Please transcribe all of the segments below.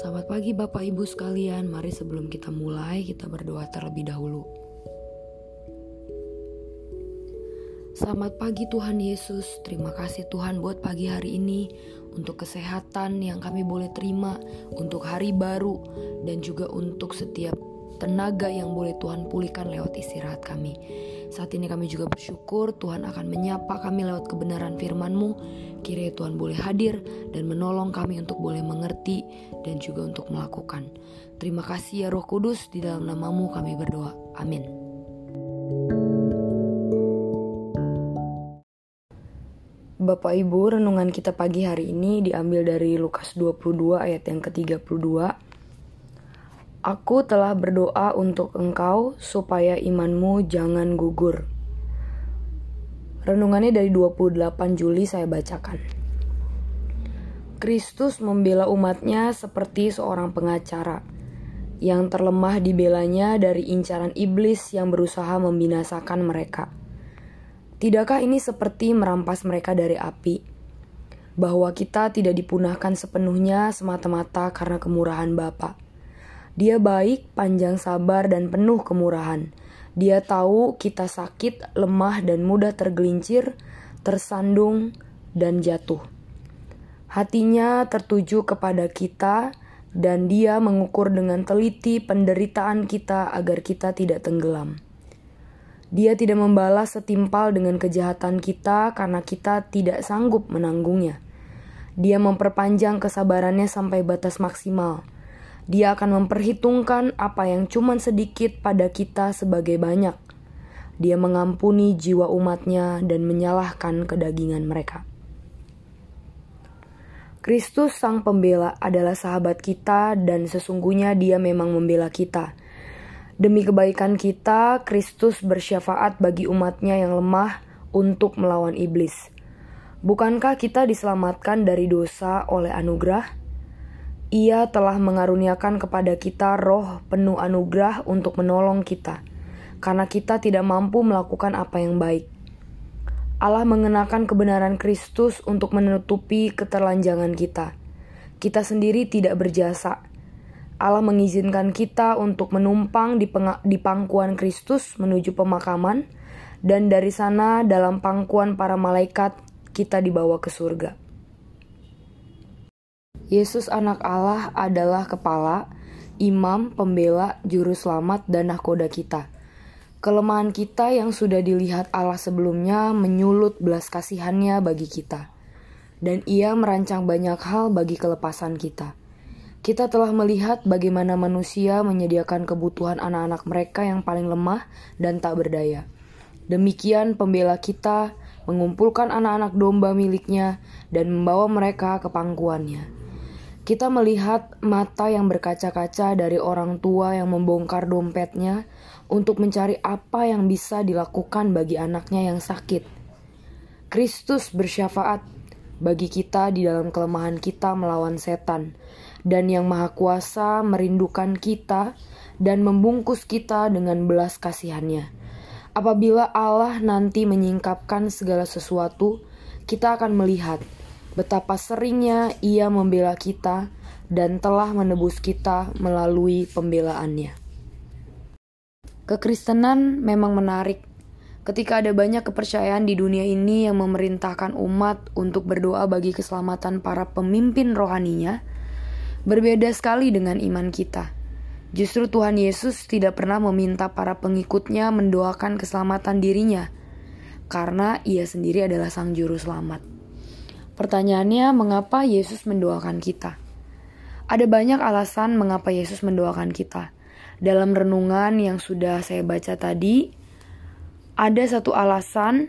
Selamat pagi Bapak Ibu sekalian. Mari sebelum kita mulai kita berdoa terlebih dahulu. Selamat pagi Tuhan Yesus. Terima kasih Tuhan buat pagi hari ini untuk kesehatan yang kami boleh terima, untuk hari baru dan juga untuk setiap tenaga yang boleh Tuhan pulihkan lewat istirahat kami. Saat ini kami juga bersyukur Tuhan akan menyapa kami lewat kebenaran firman-Mu. Kiranya Tuhan boleh hadir dan menolong kami untuk boleh mengerti dan juga untuk melakukan. Terima kasih ya Roh Kudus, di dalam namamu kami berdoa. Amin. Bapak Ibu, renungan kita pagi hari ini diambil dari Lukas 22 ayat yang ke-32 Aku telah berdoa untuk engkau supaya imanmu jangan gugur. Renungannya dari 28 Juli saya bacakan. Kristus membela umatnya seperti seorang pengacara yang terlemah dibelanya dari incaran iblis yang berusaha membinasakan mereka. Tidakkah ini seperti merampas mereka dari api? Bahwa kita tidak dipunahkan sepenuhnya semata-mata karena kemurahan Bapa dia baik, panjang sabar, dan penuh kemurahan. Dia tahu kita sakit, lemah, dan mudah tergelincir, tersandung, dan jatuh. Hatinya tertuju kepada kita, dan Dia mengukur dengan teliti penderitaan kita agar kita tidak tenggelam. Dia tidak membalas setimpal dengan kejahatan kita karena kita tidak sanggup menanggungnya. Dia memperpanjang kesabarannya sampai batas maksimal dia akan memperhitungkan apa yang cuma sedikit pada kita sebagai banyak. Dia mengampuni jiwa umatnya dan menyalahkan kedagingan mereka. Kristus Sang Pembela adalah sahabat kita dan sesungguhnya dia memang membela kita. Demi kebaikan kita, Kristus bersyafaat bagi umatnya yang lemah untuk melawan iblis. Bukankah kita diselamatkan dari dosa oleh anugerah? Ia telah mengaruniakan kepada kita roh penuh anugerah untuk menolong kita, karena kita tidak mampu melakukan apa yang baik. Allah mengenakan kebenaran Kristus untuk menutupi keterlanjangan kita. Kita sendiri tidak berjasa. Allah mengizinkan kita untuk menumpang di, di pangkuan Kristus menuju pemakaman, dan dari sana dalam pangkuan para malaikat kita dibawa ke surga. Yesus anak Allah adalah kepala, imam, pembela, juru selamat, dan nahkoda kita. Kelemahan kita yang sudah dilihat Allah sebelumnya menyulut belas kasihannya bagi kita. Dan ia merancang banyak hal bagi kelepasan kita. Kita telah melihat bagaimana manusia menyediakan kebutuhan anak-anak mereka yang paling lemah dan tak berdaya. Demikian pembela kita mengumpulkan anak-anak domba miliknya dan membawa mereka ke pangkuannya. Kita melihat mata yang berkaca-kaca dari orang tua yang membongkar dompetnya untuk mencari apa yang bisa dilakukan bagi anaknya yang sakit. Kristus bersyafaat bagi kita di dalam kelemahan kita melawan setan, dan Yang Maha Kuasa merindukan kita dan membungkus kita dengan belas kasihannya. Apabila Allah nanti menyingkapkan segala sesuatu, kita akan melihat betapa seringnya ia membela kita dan telah menebus kita melalui pembelaannya. Kekristenan memang menarik. Ketika ada banyak kepercayaan di dunia ini yang memerintahkan umat untuk berdoa bagi keselamatan para pemimpin rohaninya, berbeda sekali dengan iman kita. Justru Tuhan Yesus tidak pernah meminta para pengikutnya mendoakan keselamatan dirinya, karena ia sendiri adalah Sang Juru Selamat. Pertanyaannya, mengapa Yesus mendoakan kita? Ada banyak alasan mengapa Yesus mendoakan kita. Dalam renungan yang sudah saya baca tadi, ada satu alasan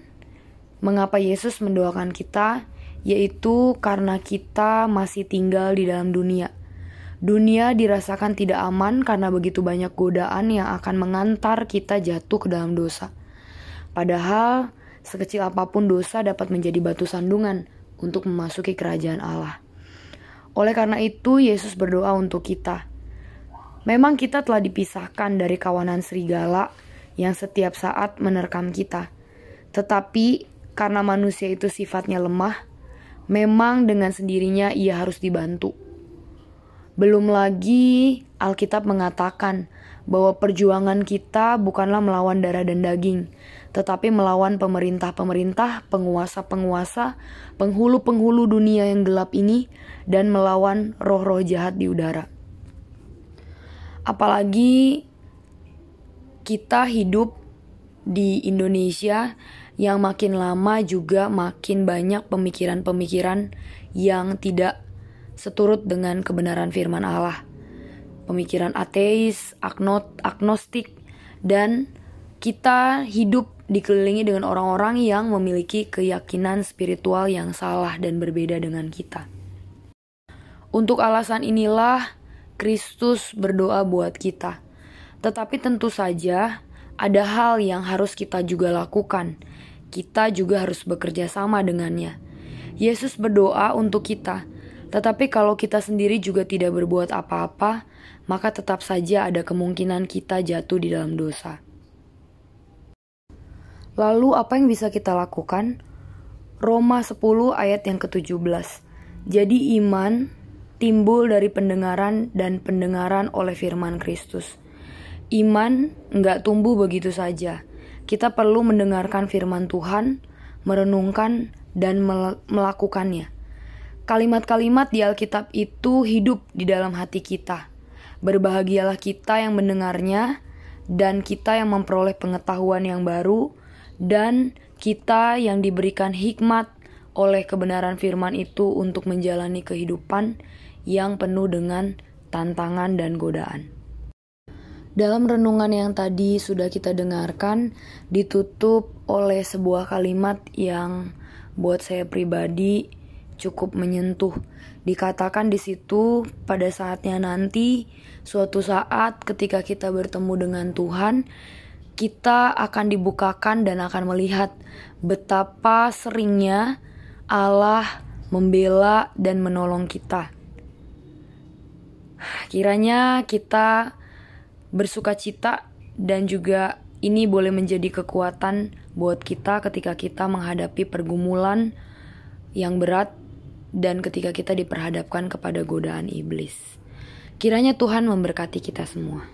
mengapa Yesus mendoakan kita, yaitu karena kita masih tinggal di dalam dunia. Dunia dirasakan tidak aman karena begitu banyak godaan yang akan mengantar kita jatuh ke dalam dosa. Padahal, sekecil apa pun dosa dapat menjadi batu sandungan untuk memasuki kerajaan Allah. Oleh karena itu, Yesus berdoa untuk kita. Memang kita telah dipisahkan dari kawanan serigala yang setiap saat menerkam kita. Tetapi karena manusia itu sifatnya lemah, memang dengan sendirinya ia harus dibantu. Belum lagi Alkitab mengatakan bahwa perjuangan kita bukanlah melawan darah dan daging, tetapi melawan pemerintah-pemerintah, penguasa-penguasa, penghulu-penghulu dunia yang gelap ini, dan melawan roh-roh jahat di udara. Apalagi kita hidup di Indonesia yang makin lama juga makin banyak pemikiran-pemikiran yang tidak seturut dengan kebenaran firman Allah pemikiran ateis, agnostik, dan kita hidup dikelilingi dengan orang-orang yang memiliki keyakinan spiritual yang salah dan berbeda dengan kita. Untuk alasan inilah Kristus berdoa buat kita. Tetapi tentu saja ada hal yang harus kita juga lakukan. Kita juga harus bekerja sama dengannya. Yesus berdoa untuk kita, tetapi kalau kita sendiri juga tidak berbuat apa-apa, maka tetap saja ada kemungkinan kita jatuh di dalam dosa. Lalu apa yang bisa kita lakukan? Roma 10 ayat yang ke-17. Jadi iman timbul dari pendengaran dan pendengaran oleh firman Kristus. Iman nggak tumbuh begitu saja. Kita perlu mendengarkan firman Tuhan, merenungkan, dan melakukannya. Kalimat-kalimat di Alkitab itu hidup di dalam hati kita. Berbahagialah kita yang mendengarnya dan kita yang memperoleh pengetahuan yang baru dan kita yang diberikan hikmat oleh kebenaran firman itu untuk menjalani kehidupan yang penuh dengan tantangan dan godaan. Dalam renungan yang tadi sudah kita dengarkan, ditutup oleh sebuah kalimat yang buat saya pribadi cukup menyentuh. Dikatakan di situ pada saatnya nanti Suatu saat ketika kita bertemu dengan Tuhan, kita akan dibukakan dan akan melihat betapa seringnya Allah membela dan menolong kita. Kiranya kita bersuka cita dan juga ini boleh menjadi kekuatan buat kita ketika kita menghadapi pergumulan yang berat dan ketika kita diperhadapkan kepada godaan iblis. Kiranya Tuhan memberkati kita semua.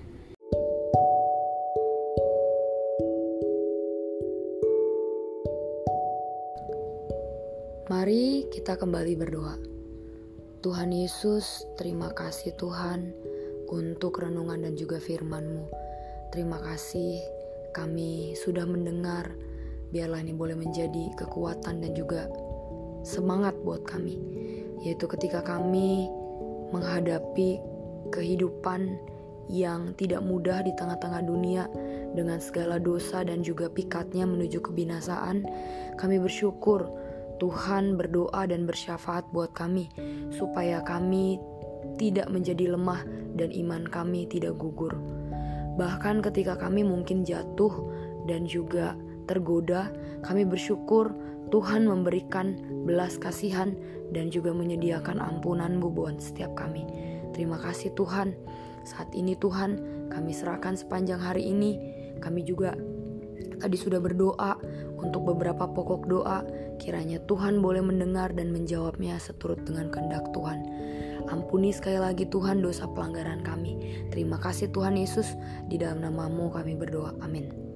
Mari kita kembali berdoa. Tuhan Yesus, terima kasih Tuhan untuk renungan dan juga firman-Mu. Terima kasih kami sudah mendengar, biarlah ini boleh menjadi kekuatan dan juga semangat buat kami. Yaitu ketika kami menghadapi kehidupan yang tidak mudah di tengah-tengah dunia dengan segala dosa dan juga pikatnya menuju kebinasaan, kami bersyukur Tuhan berdoa dan bersyafaat buat kami supaya kami tidak menjadi lemah dan iman kami tidak gugur. Bahkan ketika kami mungkin jatuh dan juga tergoda, kami bersyukur Tuhan memberikan belas kasihan dan juga menyediakan ampunan-Mu buat setiap kami. Terima kasih Tuhan. Saat ini Tuhan, kami serahkan sepanjang hari ini. Kami juga tadi sudah berdoa untuk beberapa pokok doa. Kiranya Tuhan boleh mendengar dan menjawabnya seturut dengan kehendak Tuhan. Ampuni sekali lagi Tuhan dosa pelanggaran kami. Terima kasih Tuhan Yesus. Di dalam namamu kami berdoa. Amin.